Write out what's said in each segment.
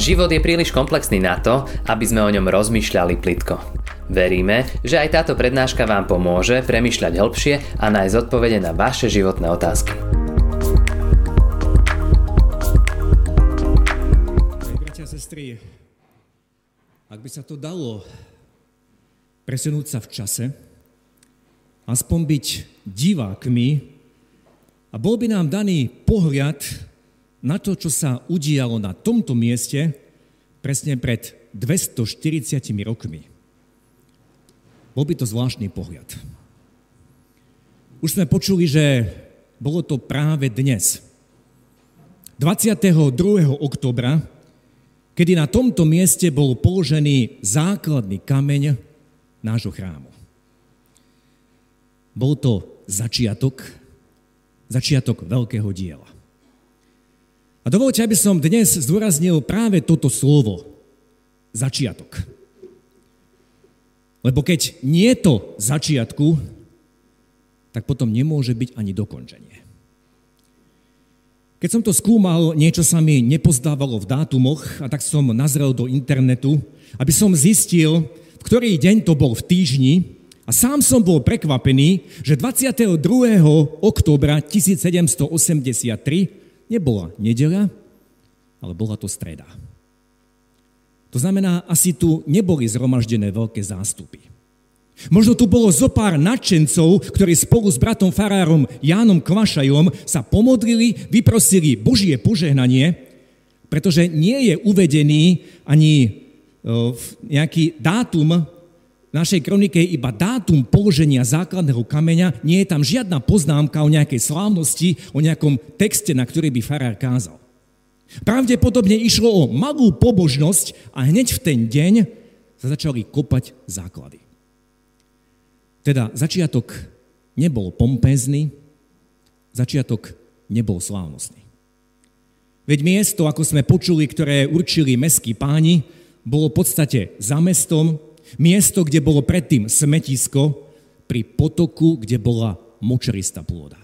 Život je príliš komplexný na to, aby sme o ňom rozmýšľali plitko. Veríme, že aj táto prednáška vám pomôže premýšľať hĺbšie a nájsť odpovede na vaše životné otázky. Bratia a sestry, ak by sa to dalo presunúť sa v čase, aspoň byť divákmi a bol by nám daný pohľad na to, čo sa udialo na tomto mieste presne pred 240 rokmi. Bol by to zvláštny pohľad. Už sme počuli, že bolo to práve dnes, 22. oktobra, kedy na tomto mieste bol položený základný kameň nášho chrámu. Bol to začiatok, začiatok veľkého diela. Dovolte, aby som dnes zdôraznil práve toto slovo. Začiatok. Lebo keď nie je to začiatku, tak potom nemôže byť ani dokončenie. Keď som to skúmal, niečo sa mi nepozdávalo v dátumoch a tak som nazrel do internetu, aby som zistil, v ktorý deň to bol v týždni a sám som bol prekvapený, že 22. oktobra 1783 nebola nedeľa, ale bola to streda. To znamená, asi tu neboli zhromaždené veľké zástupy. Možno tu bolo zo pár nadšencov, ktorí spolu s bratom farárom Jánom Kvašajom sa pomodlili, vyprosili Božie požehnanie, pretože nie je uvedený ani nejaký dátum v našej kronike je iba dátum položenia základného kameňa, nie je tam žiadna poznámka o nejakej slávnosti, o nejakom texte, na ktorý by farár kázal. Pravdepodobne išlo o malú pobožnosť a hneď v ten deň sa začali kopať základy. Teda začiatok nebol pompézny, začiatok nebol slávnostný. Veď miesto, ako sme počuli, ktoré určili meskí páni, bolo v podstate za mestom, Miesto, kde bolo predtým smetisko, pri potoku, kde bola močeristá pôda.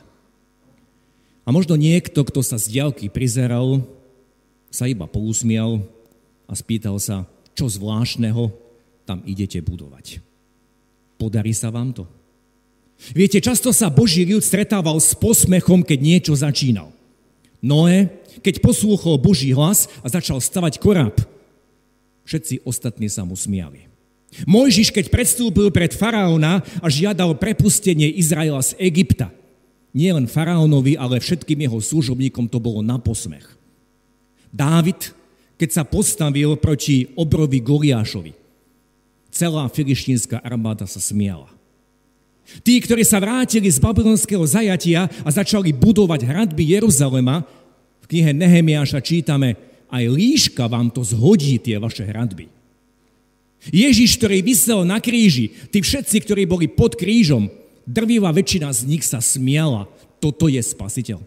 A možno niekto, kto sa z diálky prizeral, sa iba pousmial a spýtal sa, čo zvláštneho tam idete budovať. Podarí sa vám to? Viete, často sa Boží ľud stretával s posmechom, keď niečo začínal. Noé, keď poslúchol Boží hlas a začal stavať koráb, všetci ostatní sa mu smiali. Mojžiš, keď predstúpil pred faraóna a žiadal prepustenie Izraela z Egypta, nie len faraónovi, ale všetkým jeho služobníkom to bolo na posmech. Dávid, keď sa postavil proti obrovi Goliášovi, celá filištínska armáda sa smiala. Tí, ktorí sa vrátili z babylonského zajatia a začali budovať hradby Jeruzalema, v knihe Nehemiáša čítame, aj líška vám to zhodí tie vaše hradby. Ježiš, ktorý vysel na kríži, tí všetci, ktorí boli pod krížom, drvivá väčšina z nich sa smiala. Toto je spasiteľ.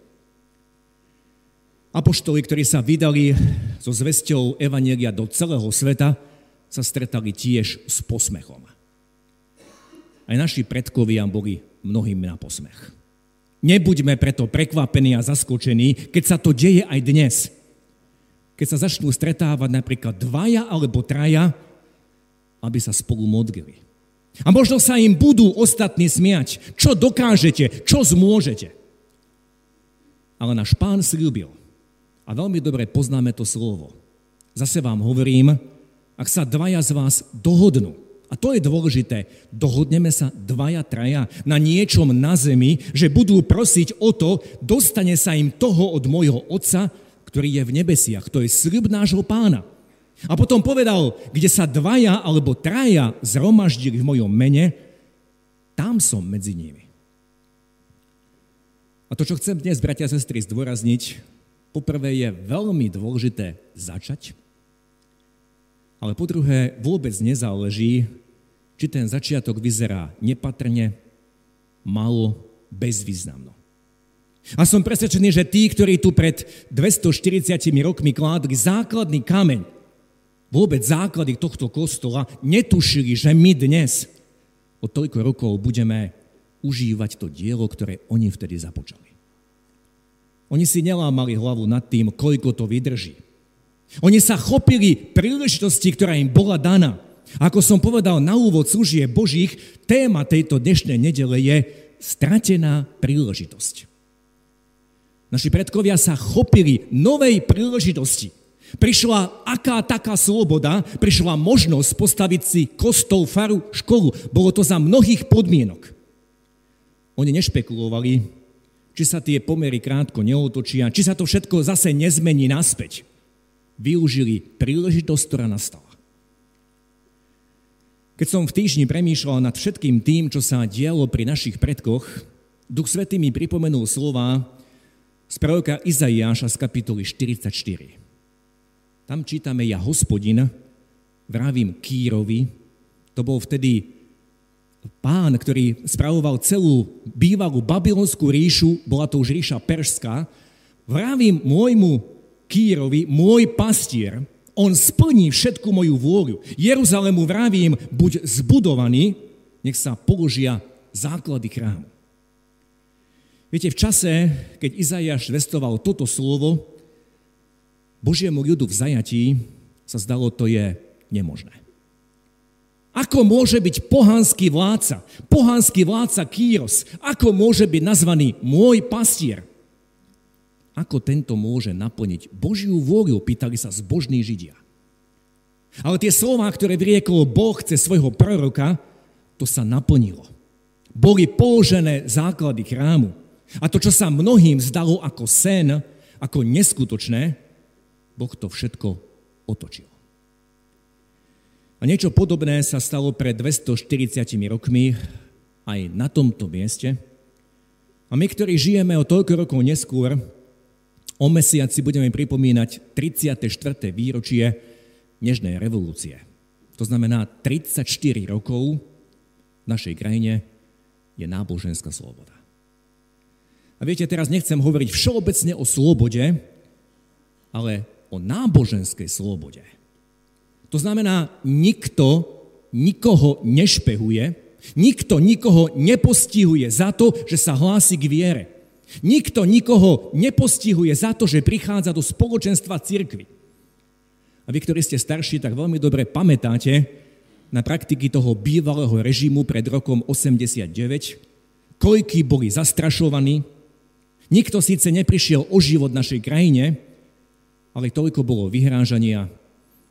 Apoštoli, ktorí sa vydali so zvesťou Evanielia do celého sveta, sa stretali tiež s posmechom. Aj naši predkovia boli mnohým na posmech. Nebuďme preto prekvapení a zaskočení, keď sa to deje aj dnes. Keď sa začnú stretávať napríklad dvaja alebo traja, aby sa spolu modlili. A možno sa im budú ostatní smiať. Čo dokážete, čo zmôžete. Ale náš pán slúbil. A veľmi dobre poznáme to slovo. Zase vám hovorím, ak sa dvaja z vás dohodnú, a to je dôležité, dohodneme sa dvaja, traja na niečom na zemi, že budú prosiť o to, dostane sa im toho od môjho Otca, ktorý je v nebesiach. To je sľub nášho pána. A potom povedal, kde sa dvaja alebo traja zromaždili v mojom mene, tam som medzi nimi. A to, čo chcem dnes, bratia a sestry, zdôrazniť, poprvé je veľmi dôležité začať, ale po druhé vôbec nezáleží, či ten začiatok vyzerá nepatrne, malo, bezvýznamno. A som presvedčený, že tí, ktorí tu pred 240 rokmi kládli základný kameň vôbec základy tohto kostola, netušili, že my dnes o toľko rokov budeme užívať to dielo, ktoré oni vtedy započali. Oni si nelámali hlavu nad tým, koľko to vydrží. Oni sa chopili príležitosti, ktorá im bola daná. Ako som povedal na úvod služie Božích, téma tejto dnešnej nedele je stratená príležitosť. Naši predkovia sa chopili novej príležitosti. Prišla aká taká sloboda, prišla možnosť postaviť si kostol, faru, školu. Bolo to za mnohých podmienok. Oni nešpekulovali, či sa tie pomery krátko neotočia, či sa to všetko zase nezmení naspäť. Využili príležitosť, ktorá nastala. Keď som v týždni premýšľal nad všetkým tým, čo sa dialo pri našich predkoch, Duch Svetý mi pripomenul slova z proroka Izaiáša z kapitoly 44. Tam čítame ja hospodin, vravím Kýrovi, to bol vtedy pán, ktorý spravoval celú bývalú babylonskú ríšu, bola to už ríša perská, vravím môjmu Kýrovi, môj pastier, on splní všetku moju vôľu. Jeruzalému vravím, buď zbudovaný, nech sa položia základy chrámu. Viete, v čase, keď Izajaš vestoval toto slovo, Božiemu ľudu v zajatí sa zdalo, to je nemožné. Ako môže byť pohanský vládca, pohanský vládca Kýros, ako môže byť nazvaný môj pastier? Ako tento môže naplniť Božiu vôľu, pýtali sa zbožní Židia. Ale tie slova, ktoré vyriekol Boh cez svojho proroka, to sa naplnilo. Boli položené základy chrámu. A to, čo sa mnohým zdalo ako sen, ako neskutočné, Boh to všetko otočil. A niečo podobné sa stalo pred 240 rokmi aj na tomto mieste. A my, ktorí žijeme o toľko rokov neskôr, O mesiac si budeme pripomínať 34. výročie Nežnej revolúcie. To znamená 34 rokov v našej krajine je náboženská sloboda. A viete, teraz nechcem hovoriť všeobecne o slobode, ale o náboženskej slobode. To znamená, nikto nikoho nešpehuje, nikto nikoho nepostihuje za to, že sa hlási k viere. Nikto nikoho nepostihuje za to, že prichádza do spoločenstva cirkvy. A vy, ktorí ste starší, tak veľmi dobre pamätáte na praktiky toho bývalého režimu pred rokom 89, koľky boli zastrašovaní. Nikto síce neprišiel o život našej krajine, ale toľko bolo vyhrážania.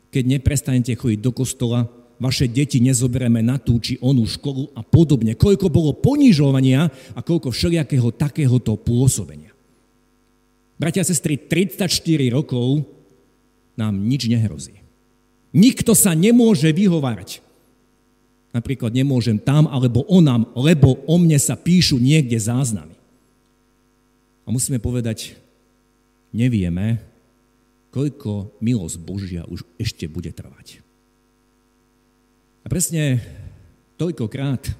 Keď neprestanete chodiť do kostola, vaše deti nezoberieme na tú či onú školu a podobne. Koľko bolo ponižovania a koľko všelijakého takéhoto pôsobenia. Bratia a sestry, 34 rokov nám nič nehrozí. Nikto sa nemôže vyhovárať. Napríklad nemôžem tam alebo onam, lebo o mne sa píšu niekde záznamy. A musíme povedať, nevieme, koľko milosť Božia už ešte bude trvať. A presne toľkokrát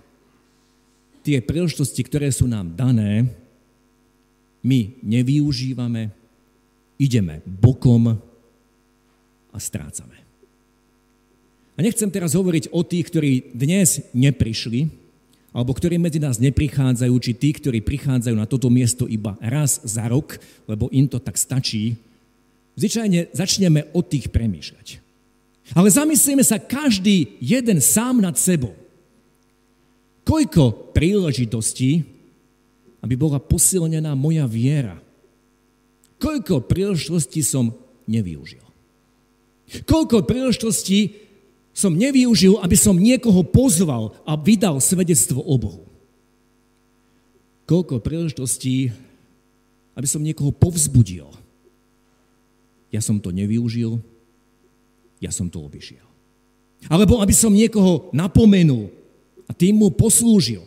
tie príležitosti, ktoré sú nám dané, my nevyužívame, ideme bokom a strácame. A nechcem teraz hovoriť o tých, ktorí dnes neprišli, alebo ktorí medzi nás neprichádzajú, či tí, ktorí prichádzajú na toto miesto iba raz za rok, lebo im to tak stačí. Zvyčajne začneme od tých premýšľať. Ale zamyslíme sa každý jeden sám nad sebou. Koľko príležitostí, aby bola posilnená moja viera? Koľko príležitostí som nevyužil? Koľko príležitostí som nevyužil, aby som niekoho pozval a vydal svedectvo o Bohu? Koľko príležitostí, aby som niekoho povzbudil? Ja som to nevyužil, ja som to obišiel. Alebo aby som niekoho napomenul a tým mu poslúžil.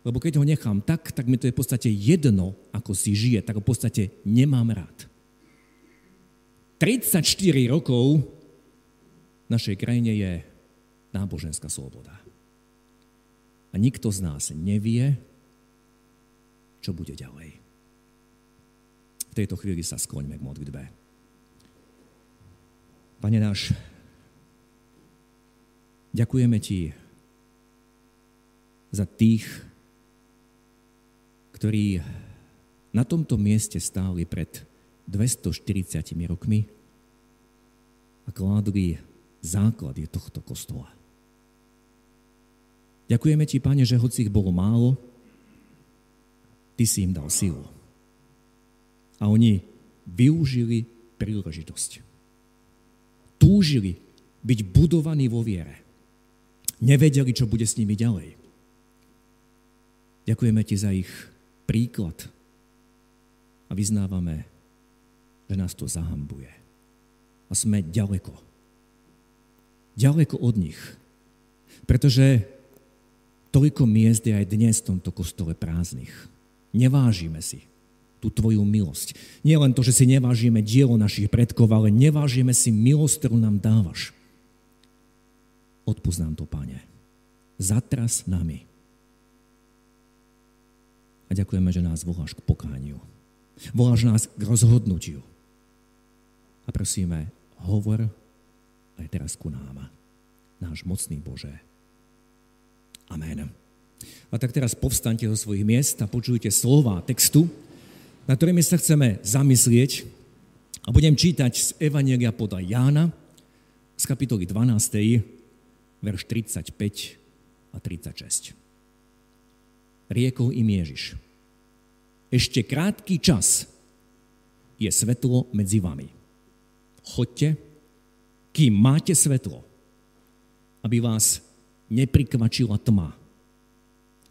Lebo keď ho nechám tak, tak mi to je v podstate jedno, ako si žije, tak ho v podstate nemám rád. 34 rokov v našej krajine je náboženská sloboda. A nikto z nás nevie, čo bude ďalej. V tejto chvíli sa skloňme k modlitbe. Pane náš, ďakujeme Ti za tých, ktorí na tomto mieste stáli pred 240 rokmi a kládli základy tohto kostola. Ďakujeme ti, Pane, že hoci ich bolo málo, ty si im dal silu. A oni využili príležitosť. Túžili byť budovaní vo viere. Nevedeli, čo bude s nimi ďalej. Ďakujeme ti za ich príklad a vyznávame, že nás to zahambuje. A sme ďaleko. Ďaleko od nich. Pretože toľko miest je aj dnes v tomto kostole prázdnych. Nevážime si tú tvoju milosť. Nie len to, že si nevážime dielo našich predkov, ale nevážime si milosť, ktorú nám dávaš. Odpúsť nám to, Pane. Zatras nami. A ďakujeme, že nás voláš k pokániu. Voláš nás k rozhodnutiu. A prosíme, hovor aj teraz ku nám. Náš mocný Bože. Amen. A tak teraz povstaňte zo svojich miest a počujte slova textu, na ktorými sa chceme zamyslieť. A budem čítať z Evanielia podľa Jána z kapitoly 12 verš 35 a 36. Riekol im Ježiš. Ešte krátky čas je svetlo medzi vami. Chodte, kým máte svetlo, aby vás neprikvačila tma.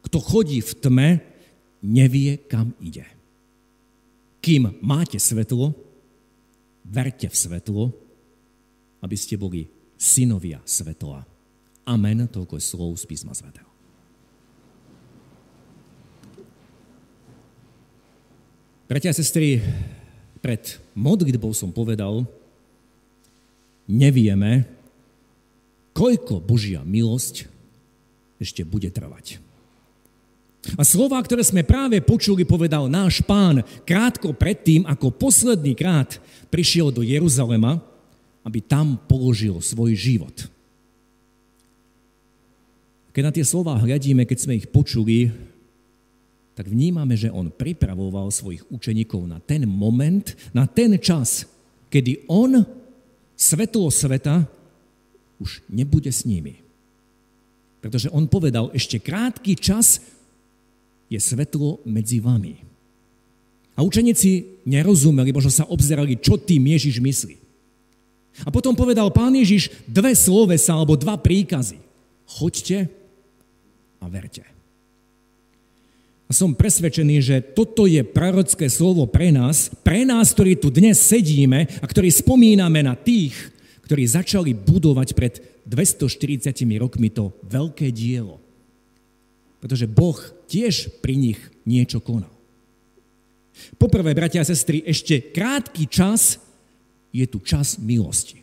Kto chodí v tme, nevie, kam ide. Kým máte svetlo, verte v svetlo, aby ste boli synovia svetla. Amen, toľko je slov z písma svätého. Bratia a sestry, pred modlitbou som povedal, nevieme, koľko Božia milosť ešte bude trvať. A slova, ktoré sme práve počuli, povedal náš pán krátko predtým, ako posledný krát prišiel do Jeruzalema, aby tam položil svoj život. Keď na tie slova hľadíme, keď sme ich počuli, tak vnímame, že on pripravoval svojich učeníkov na ten moment, na ten čas, kedy on, svetlo sveta, už nebude s nimi. Pretože on povedal, ešte krátky čas je svetlo medzi vami. A učeníci nerozumeli, možno sa obzerali, čo tým Ježiš myslí. A potom povedal pán Ježiš dve slovesa alebo dva príkazy. Choďte a verte. A som presvedčený, že toto je prorocké slovo pre nás, pre nás, ktorí tu dnes sedíme a ktorí spomíname na tých, ktorí začali budovať pred 240 rokmi to veľké dielo. Pretože Boh tiež pri nich niečo konal. Poprvé, bratia a sestry, ešte krátky čas je tu čas milosti.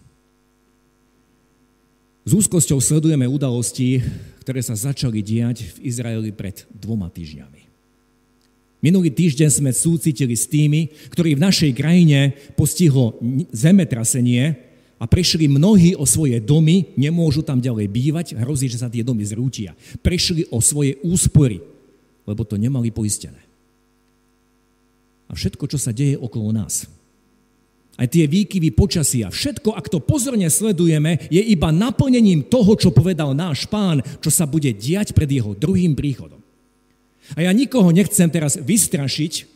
S úzkosťou sledujeme udalosti, ktoré sa začali diať v Izraeli pred dvoma týždňami. Minulý týždeň sme súcitili s tými, ktorí v našej krajine postihlo zemetrasenie a prišli mnohí o svoje domy, nemôžu tam ďalej bývať, hrozí, že sa tie domy zrútia. Prišli o svoje úspory, lebo to nemali poistené. A všetko, čo sa deje okolo nás, aj tie výkyvy počasia, všetko, ak to pozorne sledujeme, je iba naplnením toho, čo povedal náš pán, čo sa bude diať pred jeho druhým príchodom. A ja nikoho nechcem teraz vystrašiť,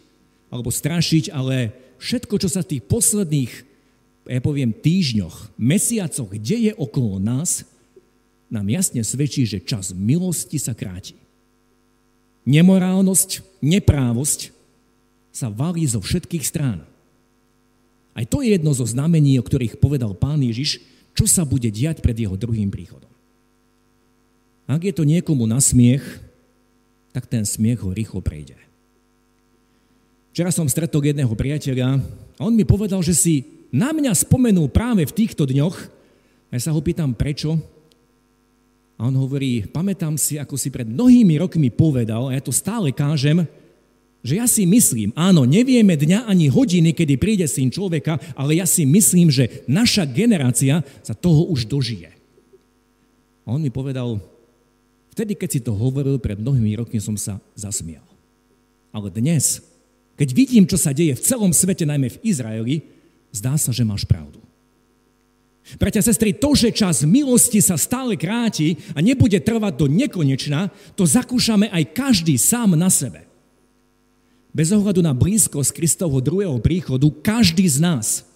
alebo strašiť, ale všetko, čo sa v tých posledných, ja poviem, týždňoch, mesiacoch deje okolo nás, nám jasne svedčí, že čas milosti sa kráti. Nemorálnosť, neprávosť sa valí zo všetkých strán. Aj to je jedno zo znamení, o ktorých povedal pán Ježiš, čo sa bude diať pred jeho druhým príchodom. Ak je to niekomu na smiech, tak ten smiech ho rýchlo prejde. Včera som stretol jedného priateľa a on mi povedal, že si na mňa spomenul práve v týchto dňoch a ja sa ho pýtam prečo. A on hovorí, pamätám si, ako si pred mnohými rokmi povedal, a ja to stále kážem, že ja si myslím, áno, nevieme dňa ani hodiny, kedy príde syn človeka, ale ja si myslím, že naša generácia sa toho už dožije. A on mi povedal, vtedy, keď si to hovoril, pred mnohými rokmi som sa zasmial. Ale dnes, keď vidím, čo sa deje v celom svete, najmä v Izraeli, zdá sa, že máš pravdu. Bratia a sestry, to, že čas milosti sa stále kráti a nebude trvať do nekonečna, to zakúšame aj každý sám na sebe. Bez ohľadu na blízkosť Kristovho druhého príchodu, každý z nás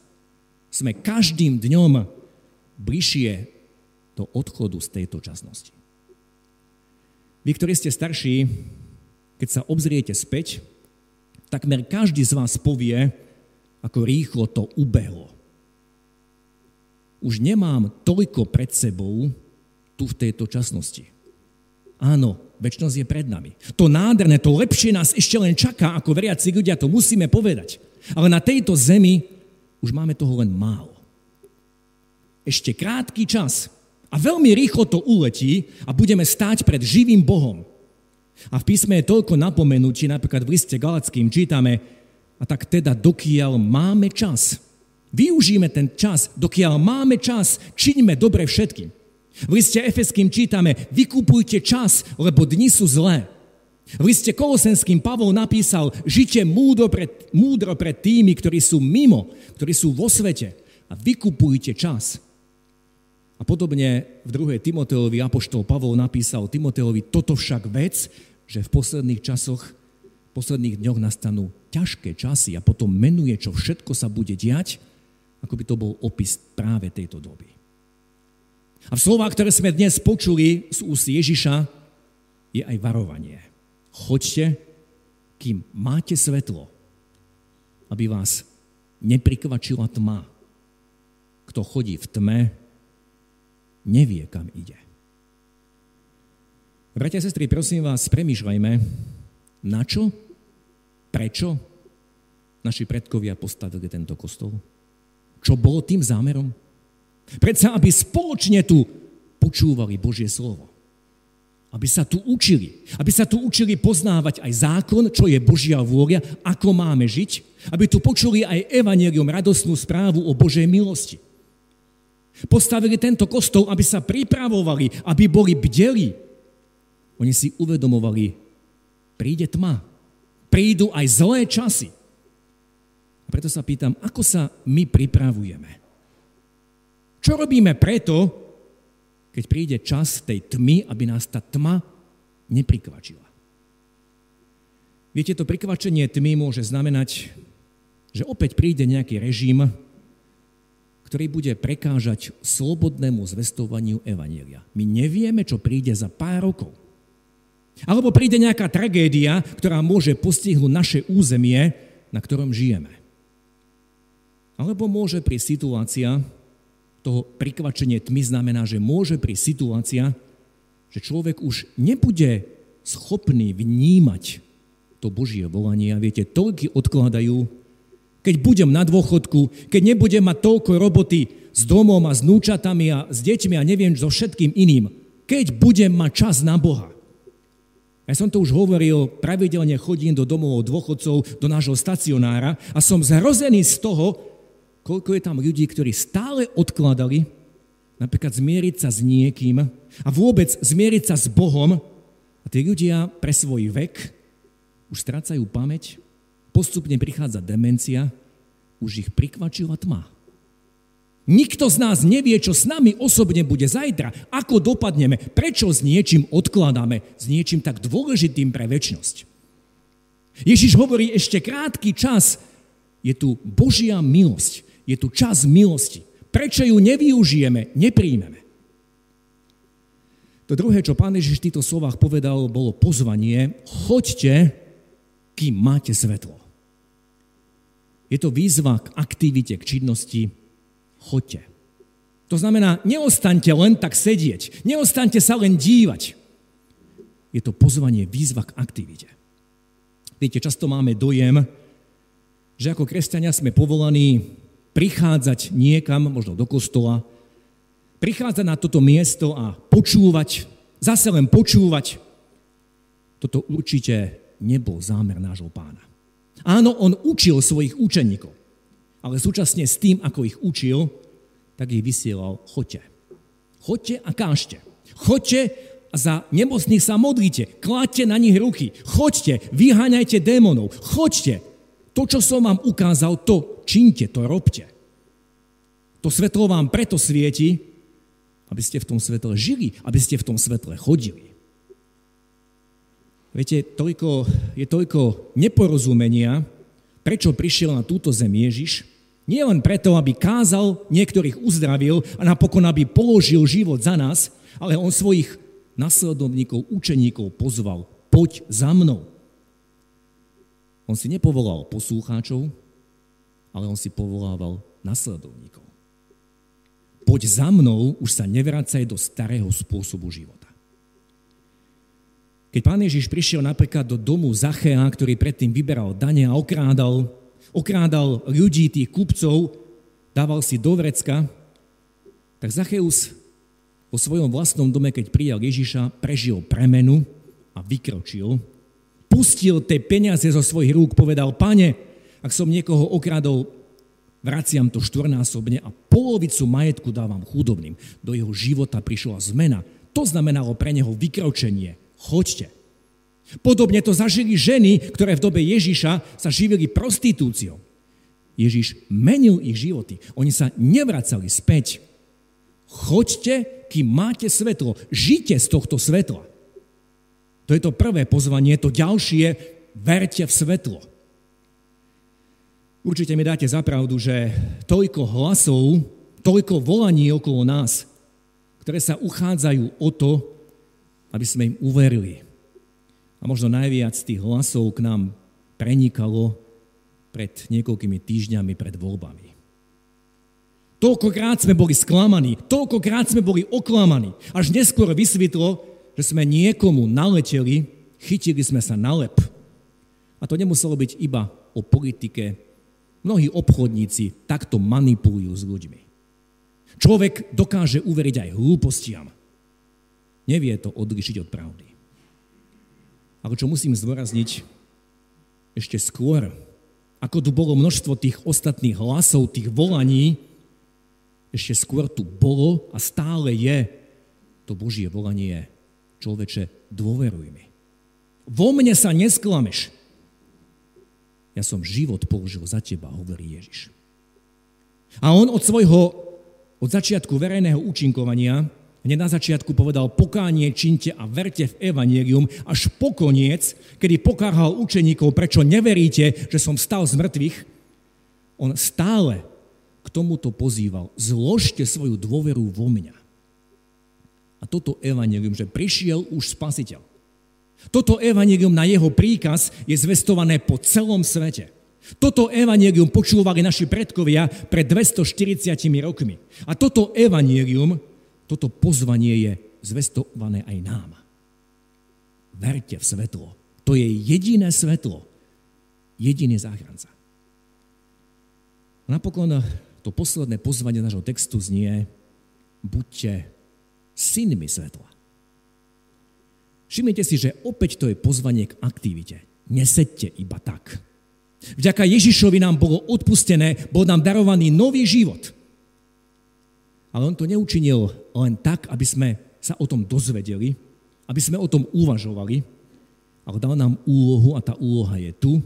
sme každým dňom bližšie do odchodu z tejto časnosti. Vy, ktorí ste starší, keď sa obzriete späť, takmer každý z vás povie, ako rýchlo to ubehlo už nemám toľko pred sebou tu v tejto časnosti. Áno, väčšnosť je pred nami. To nádherné, to lepšie nás ešte len čaká, ako veriaci ľudia, to musíme povedať. Ale na tejto zemi už máme toho len málo. Ešte krátky čas a veľmi rýchlo to uletí a budeme stáť pred živým Bohom. A v písme je toľko napomenutí, napríklad v liste Galackým čítame, a tak teda dokiaľ máme čas, Využíme ten čas, dokiaľ máme čas, čiňme dobre všetkým. V liste Efeským čítame, vykupujte čas, lebo dni sú zlé. V liste Kolosenským Pavol napísal, žite múdro pred, múdro pred tými, ktorí sú mimo, ktorí sú vo svete a vykupujte čas. A podobne v 2. Timoteovi Apoštol Pavol napísal Timoteovi, toto však vec, že v posledných časoch, posledných dňoch nastanú ťažké časy a potom menuje, čo všetko sa bude diať, ako by to bol opis práve tejto doby. A v slovách, ktoré sme dnes počuli z úst Ježiša, je aj varovanie. Choďte, kým máte svetlo, aby vás neprikvačila tma. Kto chodí v tme, nevie, kam ide. Bratia a sestry, prosím vás, premýšľajme, na čo, prečo naši predkovia postavili tento kostol. Čo bolo tým zámerom? Predsa, aby spoločne tu počúvali Božie slovo. Aby sa tu učili. Aby sa tu učili poznávať aj zákon, čo je Božia vôľa, ako máme žiť. Aby tu počuli aj evanelium, radosnú správu o Božej milosti. Postavili tento kostol, aby sa pripravovali, aby boli bdeli. Oni si uvedomovali, príde tma, prídu aj zlé časy. A preto sa pýtam, ako sa my pripravujeme? Čo robíme preto, keď príde čas tej tmy, aby nás tá tma neprikvačila? Viete, to prikvačenie tmy môže znamenať, že opäť príde nejaký režim, ktorý bude prekážať slobodnému zvestovaniu Evanielia. My nevieme, čo príde za pár rokov. Alebo príde nejaká tragédia, ktorá môže postihnúť naše územie, na ktorom žijeme. Alebo môže pri situácia, toho prikvačenie tmy znamená, že môže pri situácia, že človek už nebude schopný vnímať to Božie volanie. A viete, toľky odkladajú, keď budem na dôchodku, keď nebudem mať toľko roboty s domom a s núčatami a s deťmi a neviem so všetkým iným, keď budem mať čas na Boha. Ja som to už hovoril, pravidelne chodím do domov dôchodcov, do nášho stacionára a som zhrozený z toho, koľko je tam ľudí, ktorí stále odkladali napríklad zmieriť sa s niekým a vôbec zmieriť sa s Bohom a tí ľudia pre svoj vek už strácajú pamäť, postupne prichádza demencia, už ich prikvačila tma. Nikto z nás nevie, čo s nami osobne bude zajtra, ako dopadneme, prečo s niečím odkladáme, s niečím tak dôležitým pre väčnosť. Ježiš hovorí ešte krátky čas, je tu Božia milosť, je tu čas milosti. Prečo ju nevyužijeme, nepríjmeme? To druhé, čo pán Ježiš v týchto slovách povedal, bolo pozvanie, choďte, kým máte svetlo. Je to výzva k aktivite, k činnosti, choďte. To znamená, neostaňte len tak sedieť, neostaňte sa len dívať. Je to pozvanie, výzva k aktivite. Viete, často máme dojem, že ako kresťania sme povolaní prichádzať niekam, možno do kostola, prichádzať na toto miesto a počúvať, zase len počúvať, toto určite nebol zámer nášho pána. Áno, on učil svojich učeníkov, ale súčasne s tým, ako ich učil, tak ich vysielal, choďte. Choďte a kážte. Choďte a za nemocných sa modlite. Kladte na nich ruky. Choďte, vyháňajte démonov. Choďte, to, čo som vám ukázal, to činte, to robte. To svetlo vám preto svieti, aby ste v tom svetle žili, aby ste v tom svetle chodili. Viete, toľko, je toľko neporozumenia, prečo prišiel na túto zem Ježiš, nie len preto, aby kázal, niektorých uzdravil a napokon, aby položil život za nás, ale on svojich nasledovníkov, učeníkov pozval, poď za mnou. On si nepovolal poslucháčov, ale on si povolával nasledovníkov. Poď za mnou, už sa nevracaj do starého spôsobu života. Keď pán Ježiš prišiel napríklad do domu Zachea, ktorý predtým vyberal dane a okrádal okrádal ľudí, tých kupcov, dával si do vrecka, tak Zacheus vo svojom vlastnom dome, keď prijal Ježiša, prežil premenu a vykročil. Pustil tie peniaze zo svojich rúk, povedal, pane, ak som niekoho okradol, vraciam to štvornásobne a polovicu majetku dávam chudobným. Do jeho života prišla zmena. To znamenalo pre neho vykročenie. Choďte. Podobne to zažili ženy, ktoré v dobe Ježiša sa živili prostitúciou. Ježiš menil ich životy. Oni sa nevracali späť. Choďte, kým máte svetlo. Žite z tohto svetla. To je to prvé pozvanie. To ďalšie, verte v svetlo. Určite mi dáte zapravdu, že toľko hlasov, toľko volaní okolo nás, ktoré sa uchádzajú o to, aby sme im uverili a možno najviac tých hlasov k nám prenikalo pred niekoľkými týždňami pred voľbami. Toľkokrát sme boli sklamaní, toľkokrát sme boli oklamaní, až neskôr vysvetlo, že sme niekomu naleteli, chytili sme sa na lep. A to nemuselo byť iba o politike. Mnohí obchodníci takto manipulujú s ľuďmi. Človek dokáže uveriť aj hlúpostiam. Nevie to odlišiť od pravdy. Ale čo musím zdôrazniť, ešte skôr, ako tu bolo množstvo tých ostatných hlasov, tých volaní, ešte skôr tu bolo a stále je to Božie volanie. Človeče, dôveruj mi. Vo mne sa nesklameš. Ja som život položil za teba, hovorí Ježiš. A on od svojho, od začiatku verejného účinkovania hneď na začiatku povedal pokánie činte a verte v evanielium, až po koniec, kedy pokárhal učeníkov, prečo neveríte, že som stal z mŕtvych, on stále k tomuto pozýval, zložte svoju dôveru vo mňa. A toto evanelium, že prišiel už spasiteľ. Toto evanelium na jeho príkaz je zvestované po celom svete. Toto evanelium počúvali naši predkovia pred 240 rokmi. A toto evanelium toto pozvanie je zvestované aj nám. Verte v svetlo. To je jediné svetlo. Jediný záchranca. Napokon to posledné pozvanie nášho textu znie buďte synmi svetla. Všimnite si, že opäť to je pozvanie k aktivite. Nesedte iba tak. Vďaka Ježišovi nám bolo odpustené, bol nám darovaný nový život. Ale on to neučinil len tak, aby sme sa o tom dozvedeli, aby sme o tom uvažovali, ale dal nám úlohu a tá úloha je tu.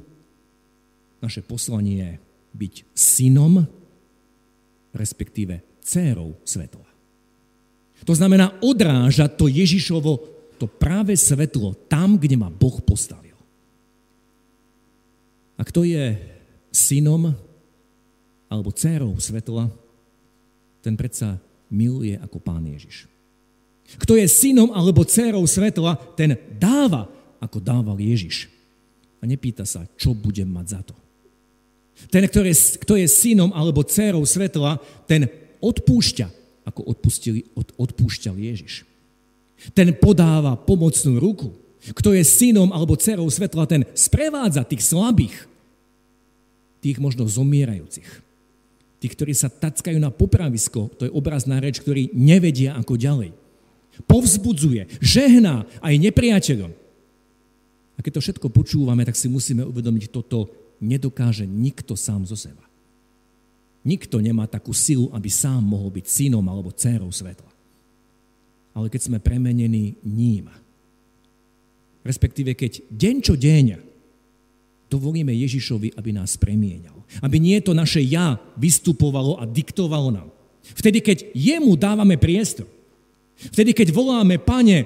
Naše poslanie je byť synom, respektíve dcérou svetla. To znamená odrážať to Ježišovo, to práve svetlo tam, kde ma Boh postavil. A kto je synom alebo dcérou svetla, ten predsa miluje ako pán Ježiš. Kto je synom alebo dcerou svetla, ten dáva, ako dával Ježiš. A nepýta sa, čo budem mať za to. Ten, ktorý, kto je synom alebo dcerou svetla, ten odpúšťa, ako od, odpúšťal Ježiš. Ten podáva pomocnú ruku. Kto je synom alebo dcerou svetla, ten sprevádza tých slabých, tých možno zomierajúcich. Tí, ktorí sa tackajú na popravisko, to je obrazná reč, ktorí nevedia ako ďalej. Povzbudzuje, žehná aj nepriateľom. A keď to všetko počúvame, tak si musíme uvedomiť, toto nedokáže nikto sám zo seba. Nikto nemá takú silu, aby sám mohol byť synom alebo dcérou svetla. Ale keď sme premenení ním, respektíve keď deň čo deň dovolíme Ježišovi, aby nás premienal. Aby nie to naše ja vystupovalo a diktovalo nám. Vtedy, keď jemu dávame priestor. Vtedy, keď voláme, pane,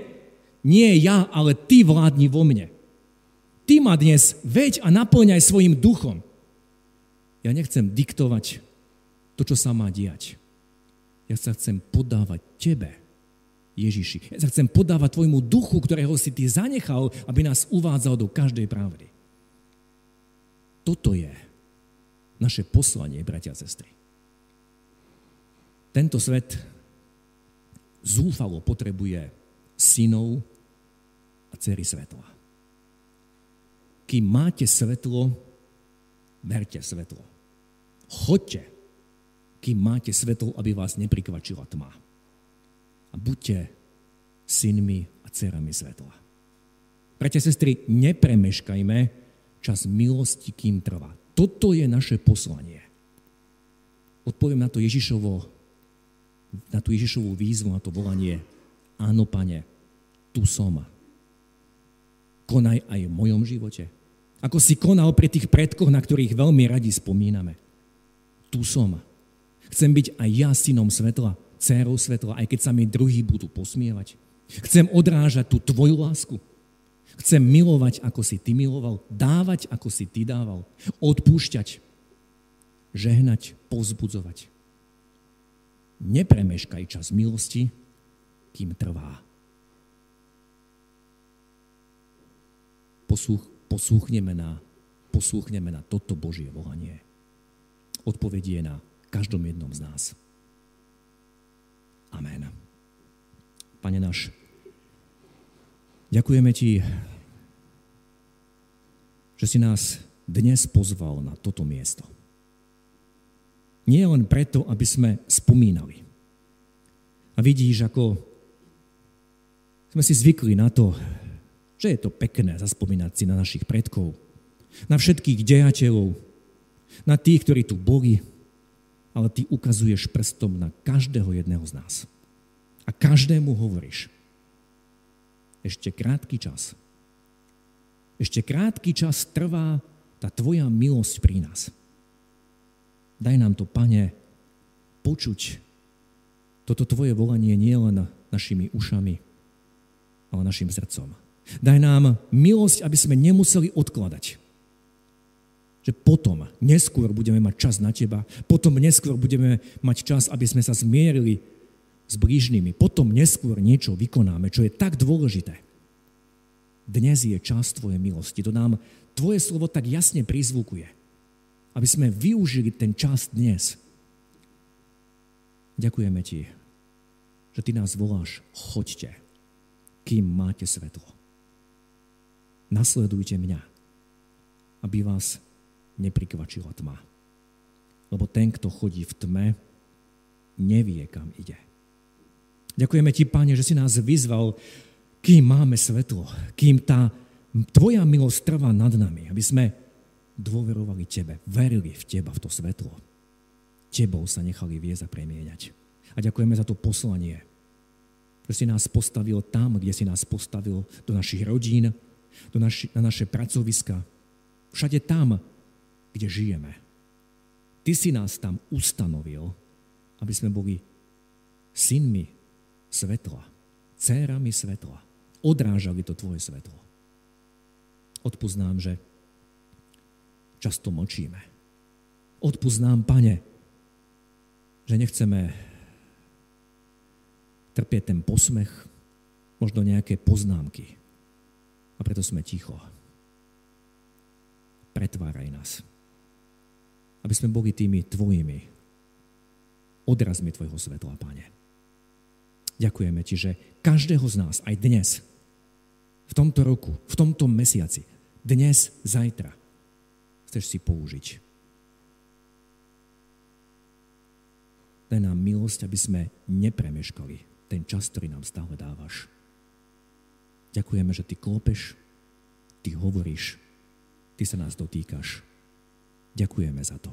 nie ja, ale ty vládni vo mne. Ty ma dnes veď a naplňaj svojim duchom. Ja nechcem diktovať to, čo sa má diať. Ja sa chcem podávať tebe, Ježiši. Ja sa chcem podávať tvojmu duchu, ktorého si ty zanechal, aby nás uvádzal do každej pravdy. Toto je naše poslanie, bratia a sestry. Tento svet zúfalo potrebuje synov a dcery svetla. Kým máte svetlo, verte svetlo. Choďte, kým máte svetlo, aby vás neprikvačila tma. A buďte synmi a dcerami svetla. Bratia a sestry, nepremeškajme čas milosti, kým trvá. Toto je naše poslanie. Odpoviem na to Ježišovo, na tú Ježišovú výzvu, na to volanie. Áno, pane, tu som. Konaj aj v mojom živote. Ako si konal pri tých predkoch, na ktorých veľmi radi spomíname. Tu som. Chcem byť aj ja synom svetla, dcérou svetla, aj keď sa mi druhí budú posmievať. Chcem odrážať tú tvoju lásku. Chcem milovať, ako si ty miloval, dávať, ako si ty dával, odpúšťať, žehnať, povzbudzovať. Nepremeškaj čas milosti, kým trvá. Posúch, posúchneme, na, posúchneme na toto Božie volanie. Odpovedie na každom jednom z nás. Amen. Pane náš, Ďakujeme Ti, že si nás dnes pozval na toto miesto. Nie len preto, aby sme spomínali. A vidíš, ako sme si zvykli na to, že je to pekné zaspomínať si na našich predkov, na všetkých dejateľov, na tých, ktorí tu boli, ale ty ukazuješ prstom na každého jedného z nás. A každému hovoríš, ešte krátky čas. Ešte krátky čas trvá tá tvoja milosť pri nás. Daj nám to, pane, počuť toto tvoje volanie nie len našimi ušami, ale našim srdcom. Daj nám milosť, aby sme nemuseli odkladať. Že potom, neskôr budeme mať čas na teba, potom neskôr budeme mať čas, aby sme sa zmierili s blížnymi. Potom neskôr niečo vykonáme, čo je tak dôležité. Dnes je čas Tvoje milosti. To nám Tvoje slovo tak jasne prizvukuje. Aby sme využili ten čas dnes. Ďakujeme Ti, že Ty nás voláš, choďte, kým máte svetlo. Nasledujte mňa, aby vás neprikvačila tma. Lebo ten, kto chodí v tme, nevie, kam ide. Ďakujeme ti, Pane, že si nás vyzval, kým máme svetlo, kým tá tvoja milosť trvá nad nami, aby sme dôverovali tebe, verili v teba, v to svetlo. Tebou sa nechali viesť a premieňať. A ďakujeme za to poslanie, že si nás postavil tam, kde si nás postavil, do našich rodín, do naši, na naše pracoviska, všade tam, kde žijeme. Ty si nás tam ustanovil, aby sme boli synmi svetla, cérami svetla. Odrážali to tvoje svetlo. Odpúsť nám, že často močíme. Odpúsť nám, pane, že nechceme trpieť ten posmech, možno nejaké poznámky. A preto sme ticho. Pretváraj nás. Aby sme boli tými tvojimi odrazmi tvojho svetla, pane. Ďakujeme ti, že každého z nás, aj dnes, v tomto roku, v tomto mesiaci, dnes, zajtra, chceš si použiť. Daj nám milosť, aby sme nepremeškali ten čas, ktorý nám stále dávaš. Ďakujeme, že ty klopeš, ty hovoríš, ty sa nás dotýkaš. Ďakujeme za to.